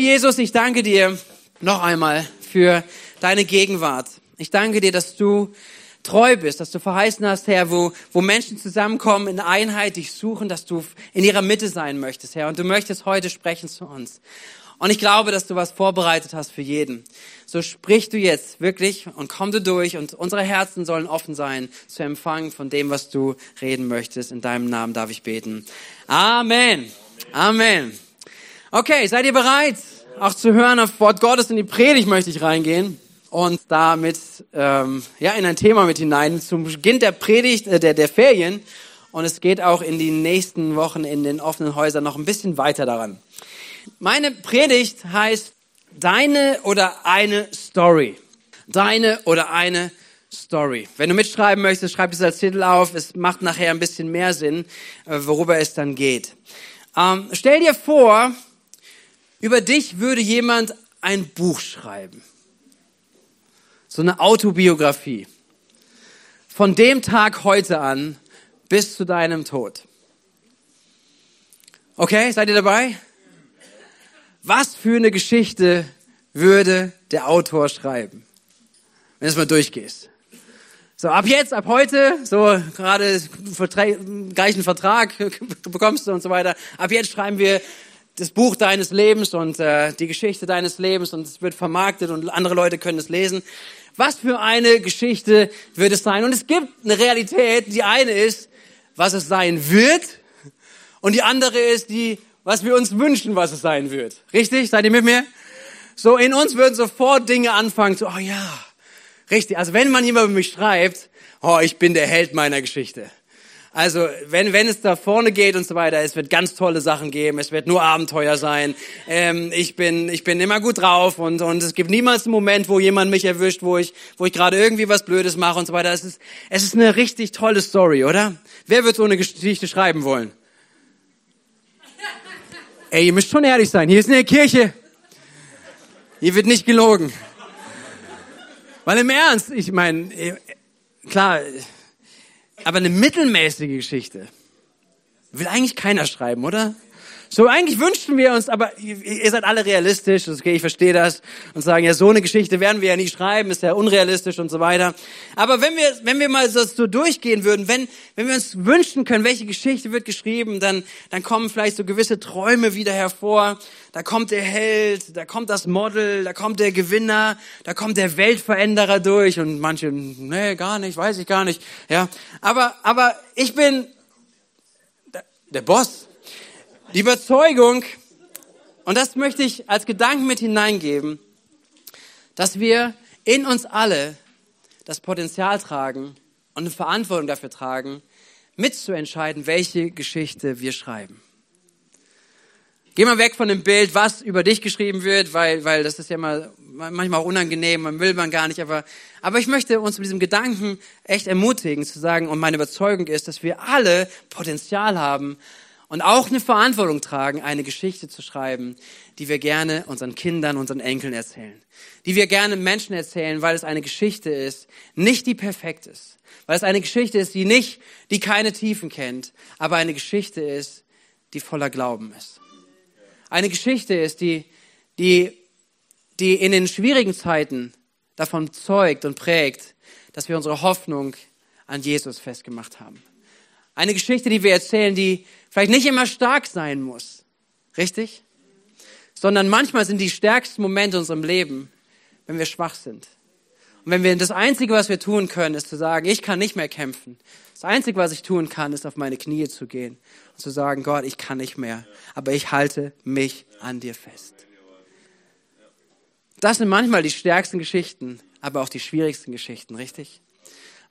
Jesus, ich danke dir noch einmal für deine Gegenwart. Ich danke dir, dass du treu bist, dass du verheißen hast, Herr, wo, wo Menschen zusammenkommen in Einheit, dich suchen, dass du in ihrer Mitte sein möchtest, Herr. Und du möchtest heute sprechen zu uns. Und ich glaube, dass du was vorbereitet hast für jeden. So sprich du jetzt wirklich und komm du durch und unsere Herzen sollen offen sein zu empfangen von dem, was du reden möchtest. In deinem Namen darf ich beten. Amen. Amen. Okay, seid ihr bereit, auch zu hören auf Wort Gottes? In die Predigt möchte ich reingehen und damit ähm, ja in ein Thema mit hinein zum Beginn der Predigt äh, der der Ferien und es geht auch in die nächsten Wochen in den offenen Häusern noch ein bisschen weiter daran. Meine Predigt heißt deine oder eine Story. Deine oder eine Story. Wenn du mitschreiben möchtest, schreib es als Titel auf. Es macht nachher ein bisschen mehr Sinn, äh, worüber es dann geht. Ähm, stell dir vor, über dich würde jemand ein Buch schreiben. So eine Autobiografie. Von dem Tag heute an bis zu deinem Tod. Okay, seid ihr dabei? Was für eine Geschichte würde der Autor schreiben? Wenn du es mal durchgehst. So, ab jetzt, ab heute, so gerade gleichen Vertrag bekommst du und so weiter. Ab jetzt schreiben wir das Buch deines Lebens und äh, die Geschichte deines Lebens und es wird vermarktet und andere Leute können es lesen. Was für eine Geschichte wird es sein? Und es gibt eine Realität. Die eine ist, was es sein wird und die andere ist die, was wir uns wünschen, was es sein wird. Richtig? Seid ihr mit mir? So, in uns würden sofort Dinge anfangen, so, oh ja, richtig. Also wenn man jemand über mich schreibt, oh, ich bin der Held meiner Geschichte. Also wenn, wenn es da vorne geht und so weiter, es wird ganz tolle Sachen geben, es wird nur Abenteuer sein. Ähm, ich, bin, ich bin immer gut drauf und, und es gibt niemals einen Moment, wo jemand mich erwischt, wo ich, wo ich gerade irgendwie was Blödes mache und so weiter. Es ist, es ist eine richtig tolle Story, oder? Wer wird so eine Geschichte schreiben wollen? Ey, ihr müsst schon ehrlich sein. Hier ist eine Kirche. Hier wird nicht gelogen. Weil im Ernst, ich meine, äh, klar, aber eine mittelmäßige Geschichte will eigentlich keiner schreiben, oder? So, eigentlich wünschten wir uns, aber ihr seid alle realistisch, okay, ich verstehe das, und sagen, ja, so eine Geschichte werden wir ja nicht schreiben, ist ja unrealistisch und so weiter. Aber wenn wir, wenn wir mal so, so durchgehen würden, wenn, wenn wir uns wünschen können, welche Geschichte wird geschrieben, dann, dann kommen vielleicht so gewisse Träume wieder hervor. Da kommt der Held, da kommt das Model, da kommt der Gewinner, da kommt der Weltveränderer durch und manche, nee, gar nicht, weiß ich gar nicht, ja. Aber, aber ich bin der Boss. Die Überzeugung, und das möchte ich als Gedanken mit hineingeben, dass wir in uns alle das Potenzial tragen und eine Verantwortung dafür tragen, mitzuentscheiden, welche Geschichte wir schreiben. Geh mal weg von dem Bild, was über dich geschrieben wird, weil, weil das ist ja mal manchmal auch unangenehm, man will man gar nicht, aber, aber ich möchte uns mit diesem Gedanken echt ermutigen, zu sagen, und meine Überzeugung ist, dass wir alle Potenzial haben, und auch eine Verantwortung tragen, eine Geschichte zu schreiben, die wir gerne unseren Kindern, unseren Enkeln erzählen. Die wir gerne Menschen erzählen, weil es eine Geschichte ist, nicht die perfekt ist. Weil es eine Geschichte ist, die nicht, die keine Tiefen kennt, aber eine Geschichte ist, die voller Glauben ist. Eine Geschichte ist, die, die, die in den schwierigen Zeiten davon zeugt und prägt, dass wir unsere Hoffnung an Jesus festgemacht haben. Eine Geschichte, die wir erzählen, die vielleicht nicht immer stark sein muss. Richtig? Sondern manchmal sind die stärksten Momente in unserem Leben, wenn wir schwach sind. Und wenn wir das Einzige, was wir tun können, ist zu sagen, ich kann nicht mehr kämpfen. Das Einzige, was ich tun kann, ist auf meine Knie zu gehen und zu sagen, Gott, ich kann nicht mehr, aber ich halte mich an dir fest. Das sind manchmal die stärksten Geschichten, aber auch die schwierigsten Geschichten, richtig?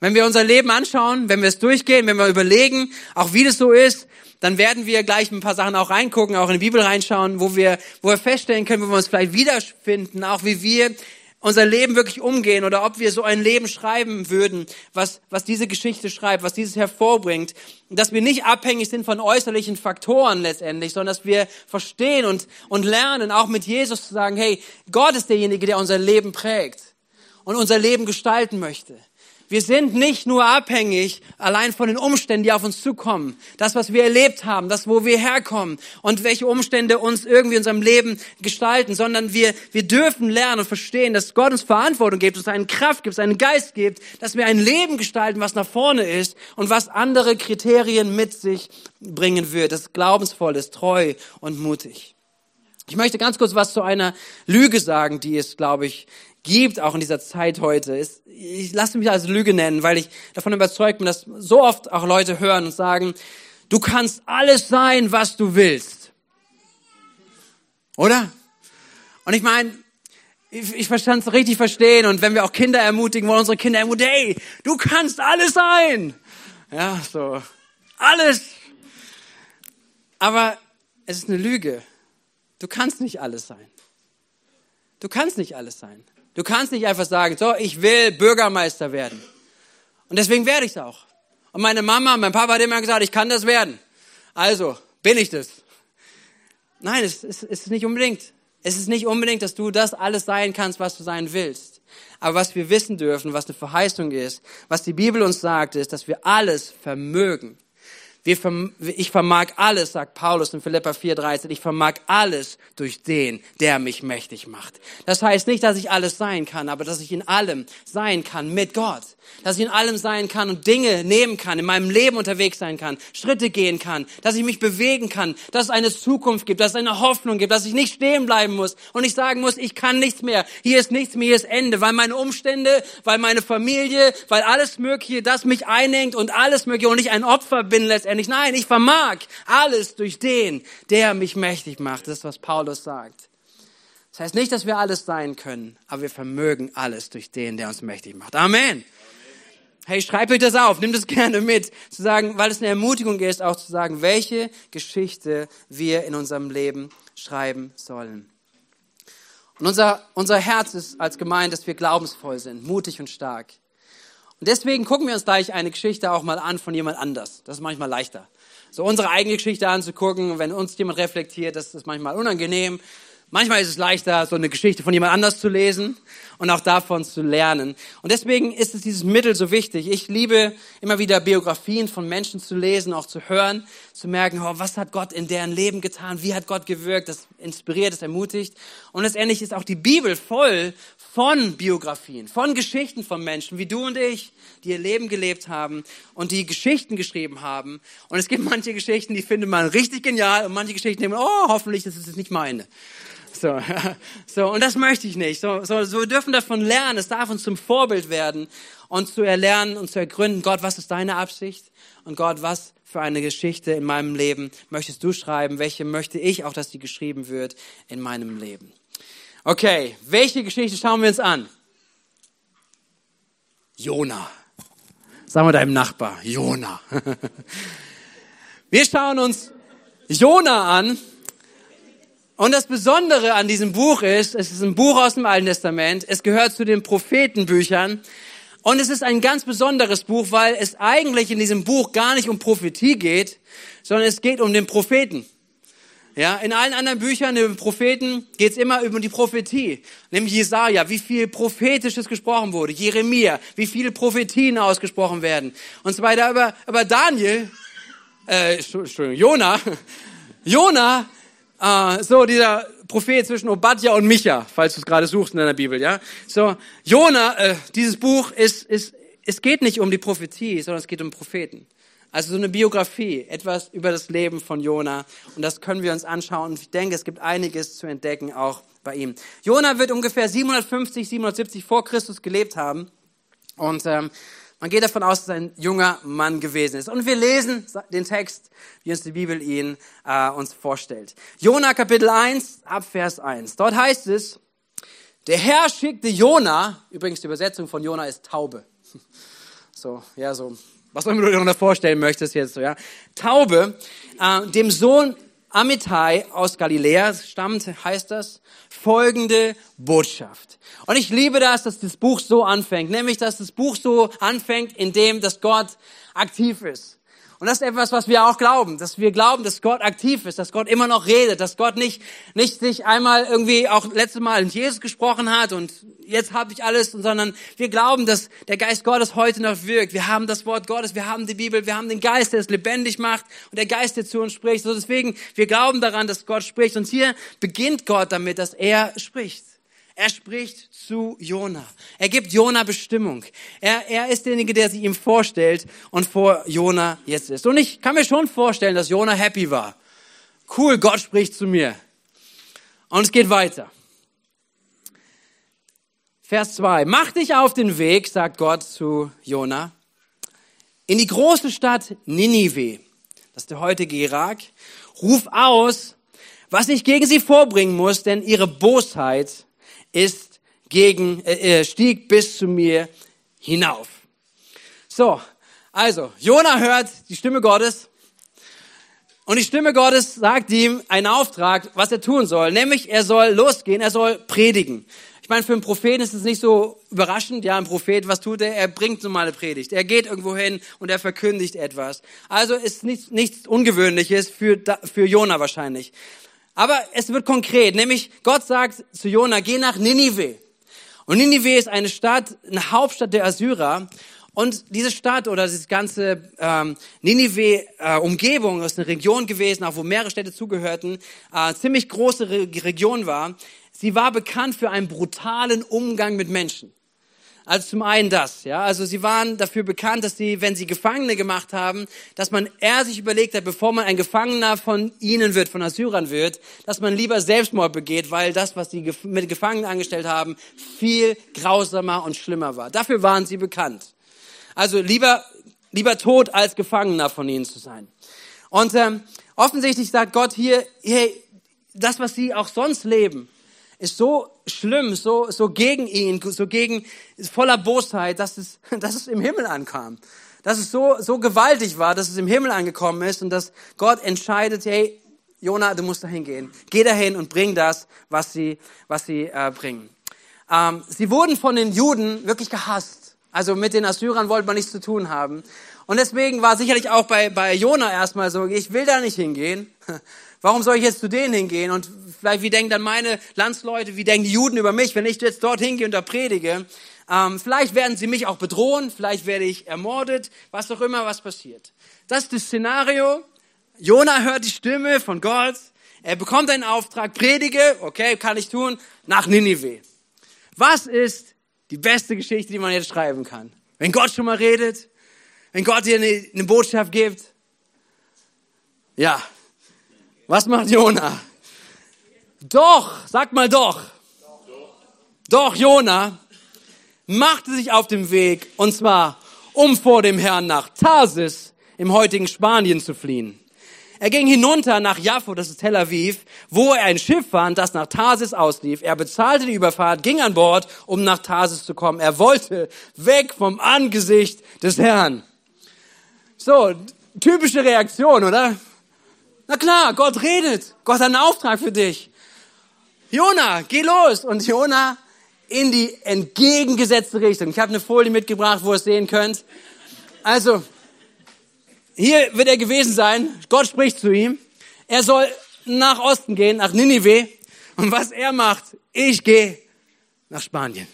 Wenn wir unser Leben anschauen, wenn wir es durchgehen, wenn wir überlegen, auch wie das so ist, dann werden wir gleich ein paar Sachen auch reingucken, auch in die Bibel reinschauen, wo wir, wo wir feststellen können, wo wir uns vielleicht wiederfinden, auch wie wir unser Leben wirklich umgehen oder ob wir so ein Leben schreiben würden, was, was diese Geschichte schreibt, was dieses hervorbringt. Dass wir nicht abhängig sind von äußerlichen Faktoren letztendlich, sondern dass wir verstehen und, und lernen, auch mit Jesus zu sagen, hey, Gott ist derjenige, der unser Leben prägt und unser Leben gestalten möchte. Wir sind nicht nur abhängig allein von den Umständen, die auf uns zukommen. Das, was wir erlebt haben, das, wo wir herkommen und welche Umstände uns irgendwie in unserem Leben gestalten, sondern wir, wir dürfen lernen und verstehen, dass Gott uns Verantwortung gibt, uns eine Kraft gibt, einen Geist gibt, dass wir ein Leben gestalten, was nach vorne ist und was andere Kriterien mit sich bringen wird. Das glaubensvoll ist, treu und mutig. Ich möchte ganz kurz was zu einer Lüge sagen, die es, glaube ich, gibt, auch in dieser Zeit heute. Ich lasse mich als Lüge nennen, weil ich davon überzeugt bin, dass so oft auch Leute hören und sagen, du kannst alles sein, was du willst. Oder? Und ich meine, ich, ich verstand es richtig verstehen und wenn wir auch Kinder ermutigen wollen, unsere Kinder ermutigen, hey, du kannst alles sein. Ja, so. Alles. Aber es ist eine Lüge. Du kannst nicht alles sein. Du kannst nicht alles sein. Du kannst nicht einfach sagen, so, ich will Bürgermeister werden. Und deswegen werde ich es auch. Und meine Mama, mein Papa hat immer gesagt, ich kann das werden. Also, bin ich das. Nein, es, ist nicht unbedingt. Es ist nicht unbedingt, dass du das alles sein kannst, was du sein willst. Aber was wir wissen dürfen, was eine Verheißung ist, was die Bibel uns sagt, ist, dass wir alles vermögen ich vermag alles, sagt Paulus in Philippa 4,13, ich vermag alles durch den, der mich mächtig macht. Das heißt nicht, dass ich alles sein kann, aber dass ich in allem sein kann mit Gott dass ich in allem sein kann und Dinge nehmen kann, in meinem Leben unterwegs sein kann, Schritte gehen kann, dass ich mich bewegen kann, dass es eine Zukunft gibt, dass es eine Hoffnung gibt, dass ich nicht stehen bleiben muss und nicht sagen muss, ich kann nichts mehr, hier ist nichts mehr, hier ist Ende, weil meine Umstände, weil meine Familie, weil alles Mögliche, das mich einengt und alles Mögliche und ich ein Opfer bin letztendlich. Nein, ich vermag alles durch den, der mich mächtig macht. Das ist, was Paulus sagt. Das heißt nicht, dass wir alles sein können, aber wir vermögen alles durch den, der uns mächtig macht. Amen. Hey, schreibt euch das auf, nimmt es gerne mit, zu sagen, weil es eine Ermutigung ist, auch zu sagen, welche Geschichte wir in unserem Leben schreiben sollen. Und unser, unser Herz ist als gemeint, dass wir glaubensvoll sind, mutig und stark. Und deswegen gucken wir uns gleich eine Geschichte auch mal an von jemand anders. Das ist manchmal leichter. So unsere eigene Geschichte anzugucken, wenn uns jemand reflektiert, das ist manchmal unangenehm. Manchmal ist es leichter, so eine Geschichte von jemand anders zu lesen und auch davon zu lernen. Und deswegen ist es dieses Mittel so wichtig. Ich liebe immer wieder Biografien von Menschen zu lesen, auch zu hören, zu merken, oh, was hat Gott in deren Leben getan, wie hat Gott gewirkt, das inspiriert, das ermutigt. Und letztendlich ist auch die Bibel voll von Biografien, von Geschichten von Menschen wie du und ich, die ihr Leben gelebt haben und die Geschichten geschrieben haben. Und es gibt manche Geschichten, die findet man richtig genial und manche Geschichten denkt man, oh, hoffentlich, das ist nicht meine. So, so, und das möchte ich nicht. So, so, so wir dürfen davon lernen. Es darf uns zum Vorbild werden und zu erlernen und zu ergründen, Gott, was ist deine Absicht? Und Gott, was für eine Geschichte in meinem Leben möchtest du schreiben? Welche möchte ich auch, dass die geschrieben wird in meinem Leben? Okay, welche Geschichte schauen wir uns an? Jona. Sag mal deinem Nachbar, Jona. Wir schauen uns Jona an und das Besondere an diesem Buch ist, es ist ein Buch aus dem Alten Testament, es gehört zu den Prophetenbüchern und es ist ein ganz besonderes Buch, weil es eigentlich in diesem Buch gar nicht um Prophetie geht, sondern es geht um den Propheten. Ja, in allen anderen Büchern über Propheten geht es immer über die Prophetie. Nämlich Jesaja, wie viel prophetisches gesprochen wurde. Jeremia, wie viele Prophetien ausgesprochen werden. Und so weiter. Aber, aber Daniel, äh, Entschuldigung, Jona, Jona äh, so dieser Prophet zwischen Obadja und Micha, falls du es gerade suchst in deiner Bibel, ja. So, Jona, äh, dieses Buch ist, ist, es geht nicht um die Prophetie, sondern es geht um Propheten. Also so eine Biografie, etwas über das Leben von Jona. Und das können wir uns anschauen. Und ich denke, es gibt einiges zu entdecken auch bei ihm. Jona wird ungefähr 750, 770 vor Christus gelebt haben. Und ähm, man geht davon aus, dass er ein junger Mann gewesen ist. Und wir lesen den Text, wie uns die Bibel ihn äh, uns vorstellt. Jona Kapitel 1, ab Vers 1. Dort heißt es, der Herr schickte Jona, übrigens die Übersetzung von Jona ist Taube. So, ja, so, was auch immer du dir noch vorstellen möchtest jetzt, so, ja. Taube, äh, dem Sohn Amittai aus Galiläa stammt, heißt das, folgende Botschaft. Und ich liebe das, dass das Buch so anfängt, nämlich, dass das Buch so anfängt, indem, dass Gott aktiv ist. Und das ist etwas, was wir auch glauben, dass wir glauben, dass Gott aktiv ist, dass Gott immer noch redet, dass Gott nicht, nicht sich einmal irgendwie auch letztes Mal in Jesus gesprochen hat und jetzt habe ich alles, sondern wir glauben, dass der Geist Gottes heute noch wirkt. Wir haben das Wort Gottes, wir haben die Bibel, wir haben den Geist, der es lebendig macht und der Geist, der zu uns spricht. So deswegen, wir glauben daran, dass Gott spricht. Und hier beginnt Gott damit, dass er spricht. Er spricht zu Jona. Er gibt Jona Bestimmung. Er, er ist derjenige, der sich ihm vorstellt und vor Jona jetzt ist. Und ich kann mir schon vorstellen, dass Jona happy war. Cool, Gott spricht zu mir. Und es geht weiter. Vers 2. Mach dich auf den Weg, sagt Gott zu Jona, in die große Stadt Ninive, das ist der heutige Irak. Ruf aus, was ich gegen sie vorbringen muss, denn ihre Bosheit ist gegen, äh, äh, stieg bis zu mir hinauf. So, also, Jona hört die Stimme Gottes und die Stimme Gottes sagt ihm einen Auftrag, was er tun soll, nämlich er soll losgehen, er soll predigen. Ich meine, für einen Propheten ist es nicht so überraschend. Ja, ein Prophet, was tut er? Er bringt so mal eine Predigt. Er geht irgendwo hin und er verkündigt etwas. Also ist nichts, nichts Ungewöhnliches für, für Jona wahrscheinlich. Aber es wird konkret, nämlich Gott sagt zu Jona, geh nach Ninive. Und Ninive ist eine Stadt, eine Hauptstadt der Assyrer. Und diese Stadt oder diese ganze ähm, Ninive-Umgebung äh, ist eine Region gewesen, auch wo mehrere Städte zugehörten, äh, ziemlich große Re Region war. Sie war bekannt für einen brutalen Umgang mit Menschen. Also zum einen das, ja. Also sie waren dafür bekannt, dass sie, wenn sie Gefangene gemacht haben, dass man eher sich überlegt hat, bevor man ein Gefangener von ihnen wird, von Assyrern wird, dass man lieber Selbstmord begeht, weil das, was sie mit Gefangenen angestellt haben, viel grausamer und schlimmer war. Dafür waren sie bekannt. Also lieber, lieber tot als Gefangener von ihnen zu sein. Und ähm, offensichtlich sagt Gott hier, hey, das, was sie auch sonst leben, ist so schlimm, so, so gegen ihn, so gegen, voller Bosheit, dass es, dass es im Himmel ankam. Dass es so, so gewaltig war, dass es im Himmel angekommen ist und dass Gott entscheidet, hey, Jona, du musst dahin gehen. Geh dahin und bring das, was sie, was sie äh, bringen. Ähm, sie wurden von den Juden wirklich gehasst. Also mit den Assyrern wollte man nichts zu tun haben. Und deswegen war sicherlich auch bei, bei Jona erstmal so, ich will da nicht hingehen. Warum soll ich jetzt zu denen hingehen? Und vielleicht, wie denken dann meine Landsleute, wie denken die Juden über mich, wenn ich jetzt dort hingehe und da predige? Ähm, vielleicht werden sie mich auch bedrohen, vielleicht werde ich ermordet, was auch immer, was passiert. Das ist das Szenario. Jona hört die Stimme von Gott. Er bekommt einen Auftrag, predige, okay, kann ich tun, nach Ninive. Was ist die beste Geschichte, die man jetzt schreiben kann? Wenn Gott schon mal redet, wenn Gott dir eine, eine Botschaft gibt, ja, was macht Jona? Doch, sag mal doch. Doch, Jona machte sich auf den Weg, und zwar, um vor dem Herrn nach Tarsis im heutigen Spanien zu fliehen. Er ging hinunter nach Jaffo, das ist Tel Aviv, wo er ein Schiff fand, das nach Tarsis auslief. Er bezahlte die Überfahrt, ging an Bord, um nach Tarsis zu kommen. Er wollte weg vom Angesicht des Herrn. So, typische Reaktion, oder? Na klar, Gott redet. Gott hat einen Auftrag für dich. Jona, geh los. Und Jona in die entgegengesetzte Richtung. Ich habe eine Folie mitgebracht, wo ihr es sehen könnt. Also, hier wird er gewesen sein. Gott spricht zu ihm. Er soll nach Osten gehen, nach Ninive. Und was er macht, ich gehe nach Spanien.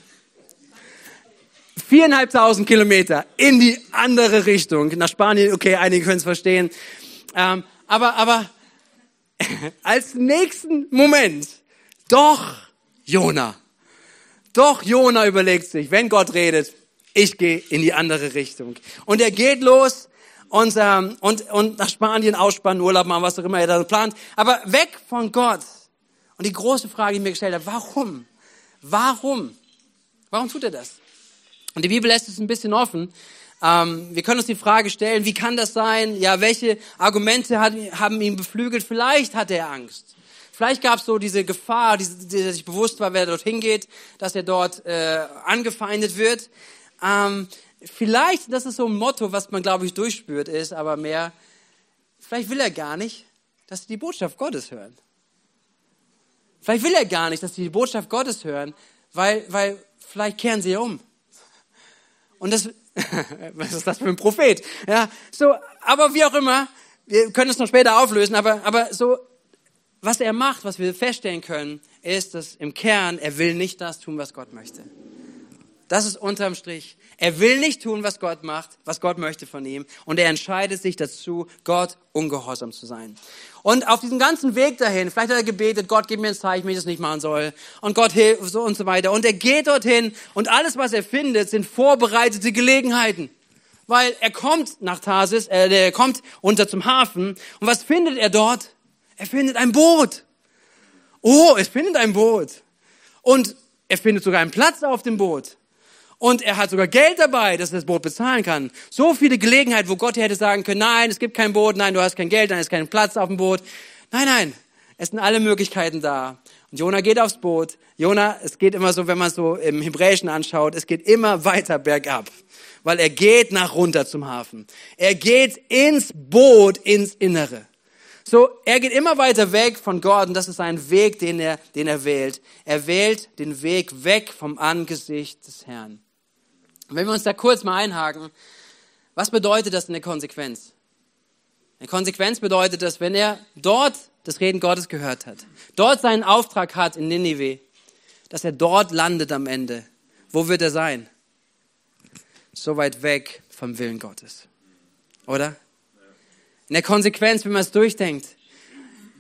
Viereinhalbtausend Kilometer in die andere Richtung. Nach Spanien, okay, einige können es verstehen. Ähm, aber, aber als nächsten Moment, doch Jona. Doch Jona überlegt sich, wenn Gott redet, ich gehe in die andere Richtung. Und er geht los und, ähm, und, und nach Spanien ausspannen, Urlaub machen, was auch immer er da plant. Aber weg von Gott. Und die große Frage, die mir gestellt hat, warum? Warum? Warum tut er das? Und die Bibel lässt es ein bisschen offen. Ähm, wir können uns die Frage stellen, wie kann das sein? Ja, welche Argumente hat, haben ihn beflügelt? Vielleicht hatte er Angst. Vielleicht gab es so diese Gefahr, die, die sich bewusst war, wer dorthin geht, dass er dort äh, angefeindet wird. Ähm, vielleicht, das ist so ein Motto, was man, glaube ich, durchspürt ist, aber mehr, vielleicht will er gar nicht, dass sie die Botschaft Gottes hören. Vielleicht will er gar nicht, dass sie die Botschaft Gottes hören, weil, weil vielleicht kehren sie um. Und das, was ist das für ein Prophet? Ja, so, aber wie auch immer, wir können es noch später auflösen, aber, aber so, was er macht, was wir feststellen können, ist, dass im Kern er will nicht das tun, was Gott möchte. Das ist unterm Strich. Er will nicht tun, was Gott macht, was Gott möchte von ihm. Und er entscheidet sich dazu, Gott ungehorsam zu sein. Und auf diesem ganzen Weg dahin, vielleicht hat er gebetet, Gott gib mir ein Zeichen, wie ich das nicht machen soll. Und Gott hilft so und so weiter. Und er geht dorthin und alles, was er findet, sind vorbereitete Gelegenheiten. Weil er kommt nach Tarsis, äh, er kommt runter zum Hafen. Und was findet er dort? Er findet ein Boot. Oh, es findet ein Boot. Und er findet sogar einen Platz auf dem Boot. Und er hat sogar Geld dabei, dass er das Boot bezahlen kann. So viele Gelegenheiten, wo Gott hätte sagen können, nein, es gibt kein Boot, nein, du hast kein Geld, nein, es ist kein Platz auf dem Boot. Nein, nein, es sind alle Möglichkeiten da. Und Jona geht aufs Boot. Jona, es geht immer so, wenn man es so im Hebräischen anschaut, es geht immer weiter bergab. Weil er geht nach runter zum Hafen. Er geht ins Boot, ins Innere. So, er geht immer weiter weg von Gott und das ist ein Weg, den er, den er wählt. Er wählt den Weg weg vom Angesicht des Herrn. Wenn wir uns da kurz mal einhaken, was bedeutet das in der Konsequenz? In der Konsequenz bedeutet das, wenn er dort das Reden Gottes gehört hat, dort seinen Auftrag hat in Ninive, dass er dort landet am Ende. Wo wird er sein? So weit weg vom Willen Gottes. Oder? In der Konsequenz, wenn man es durchdenkt,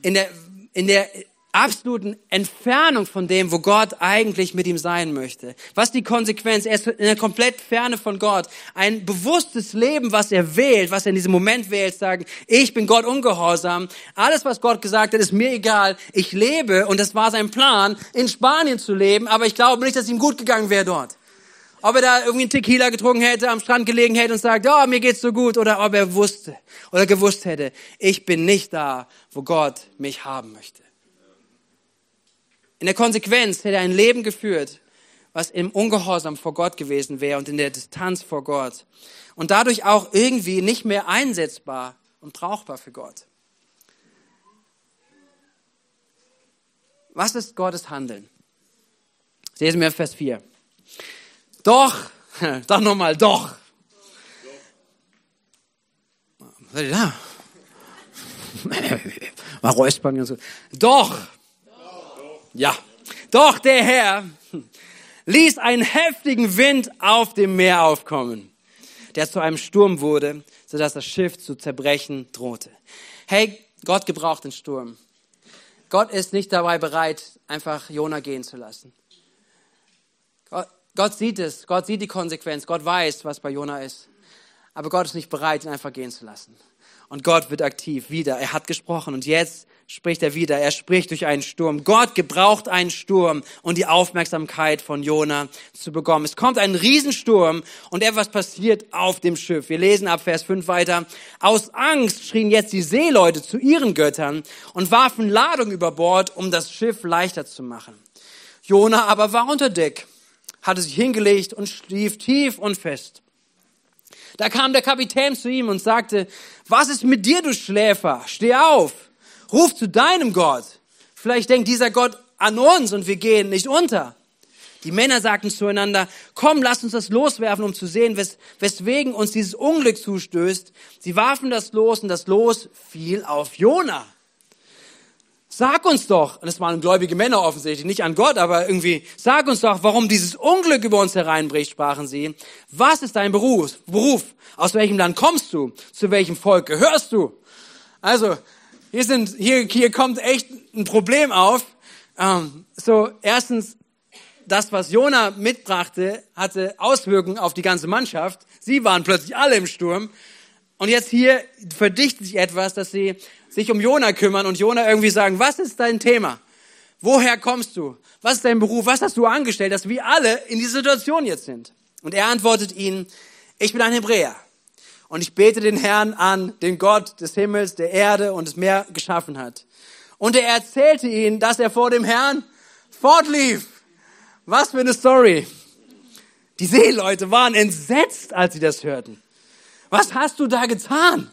in der, in der absoluten Entfernung von dem, wo Gott eigentlich mit ihm sein möchte. Was die Konsequenz? Er ist in der komplett Ferne von Gott. Ein bewusstes Leben, was er wählt, was er in diesem Moment wählt, sagen, ich bin Gott ungehorsam. Alles, was Gott gesagt hat, ist mir egal. Ich lebe, und das war sein Plan, in Spanien zu leben, aber ich glaube nicht, dass ihm gut gegangen wäre dort ob er da irgendwie einen Tequila getrunken hätte, am Strand gelegen hätte und sagt, oh, mir geht's so gut, oder ob er wusste oder gewusst hätte, ich bin nicht da, wo Gott mich haben möchte. In der Konsequenz hätte er ein Leben geführt, was im Ungehorsam vor Gott gewesen wäre und in der Distanz vor Gott. Und dadurch auch irgendwie nicht mehr einsetzbar und brauchbar für Gott. Was ist Gottes Handeln? Lesen wir Vers 4. Doch, sag nochmal, doch. Was seid ihr da? Mal räuspern ganz gut. Doch. Ja. Doch der Herr ließ einen heftigen Wind auf dem Meer aufkommen, der zu einem Sturm wurde, sodass das Schiff zu zerbrechen drohte. Hey, Gott gebraucht den Sturm. Gott ist nicht dabei bereit, einfach Jona gehen zu lassen. Gott sieht es, Gott sieht die Konsequenz, Gott weiß, was bei Jona ist. Aber Gott ist nicht bereit, ihn einfach gehen zu lassen. Und Gott wird aktiv wieder. Er hat gesprochen und jetzt spricht er wieder. Er spricht durch einen Sturm. Gott gebraucht einen Sturm, um die Aufmerksamkeit von Jona zu bekommen. Es kommt ein Riesensturm und etwas passiert auf dem Schiff. Wir lesen ab Vers 5 weiter. Aus Angst schrien jetzt die Seeleute zu ihren Göttern und warfen Ladung über Bord, um das Schiff leichter zu machen. Jona aber war unter Deck hatte sich hingelegt und schlief tief und fest. Da kam der Kapitän zu ihm und sagte, was ist mit dir, du Schläfer? Steh auf, ruf zu deinem Gott. Vielleicht denkt dieser Gott an uns und wir gehen nicht unter. Die Männer sagten zueinander, komm, lass uns das loswerfen, um zu sehen, wes weswegen uns dieses Unglück zustößt. Sie warfen das Los und das Los fiel auf Jona. Sag uns doch, und es waren gläubige Männer offensichtlich, nicht an Gott, aber irgendwie, sag uns doch, warum dieses Unglück über uns hereinbricht, sprachen sie. Was ist dein Beruf? Beruf? Aus welchem Land kommst du? Zu welchem Volk gehörst du? Also, hier sind, hier, hier kommt echt ein Problem auf. Ähm, so, erstens, das, was Jona mitbrachte, hatte Auswirkungen auf die ganze Mannschaft. Sie waren plötzlich alle im Sturm. Und jetzt hier verdichtet sich etwas, dass sie sich um Jona kümmern und Jona irgendwie sagen, was ist dein Thema? Woher kommst du? Was ist dein Beruf? Was hast du angestellt, dass wir alle in dieser Situation jetzt sind? Und er antwortet ihnen, ich bin ein Hebräer und ich bete den Herrn an, den Gott des Himmels, der Erde und des Meer geschaffen hat. Und er erzählte ihnen, dass er vor dem Herrn fortlief. Was für eine Story. Die Seeleute waren entsetzt, als sie das hörten. Was hast du da getan?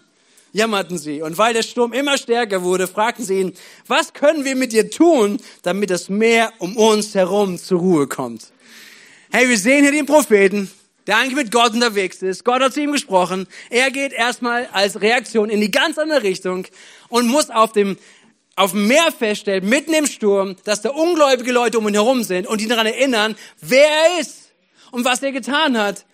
jammerten sie. Und weil der Sturm immer stärker wurde, fragten sie ihn, was können wir mit dir tun, damit das Meer um uns herum zur Ruhe kommt? Hey, wir sehen hier den Propheten, der eigentlich mit Gott unterwegs ist. Gott hat zu ihm gesprochen. Er geht erstmal als Reaktion in die ganz andere Richtung und muss auf dem auf dem Meer feststellen, mitten im Sturm, dass da ungläubige Leute um ihn herum sind und ihn daran erinnern, wer er ist und was er getan hat.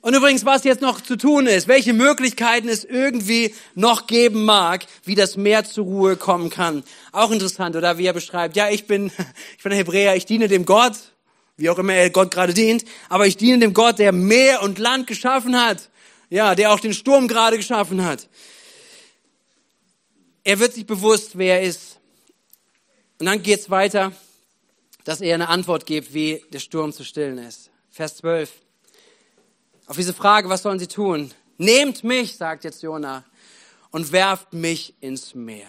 Und übrigens, was jetzt noch zu tun ist, welche Möglichkeiten es irgendwie noch geben mag, wie das Meer zur Ruhe kommen kann. Auch interessant, oder wie er beschreibt, ja, ich bin, ich bin ein Hebräer, ich diene dem Gott, wie auch immer er Gott gerade dient, aber ich diene dem Gott, der Meer und Land geschaffen hat. Ja, der auch den Sturm gerade geschaffen hat. Er wird sich bewusst, wer er ist. Und dann geht's weiter, dass er eine Antwort gibt, wie der Sturm zu stillen ist. Vers 12. Auf diese Frage, was sollen sie tun? Nehmt mich, sagt jetzt Jona, und werft mich ins Meer.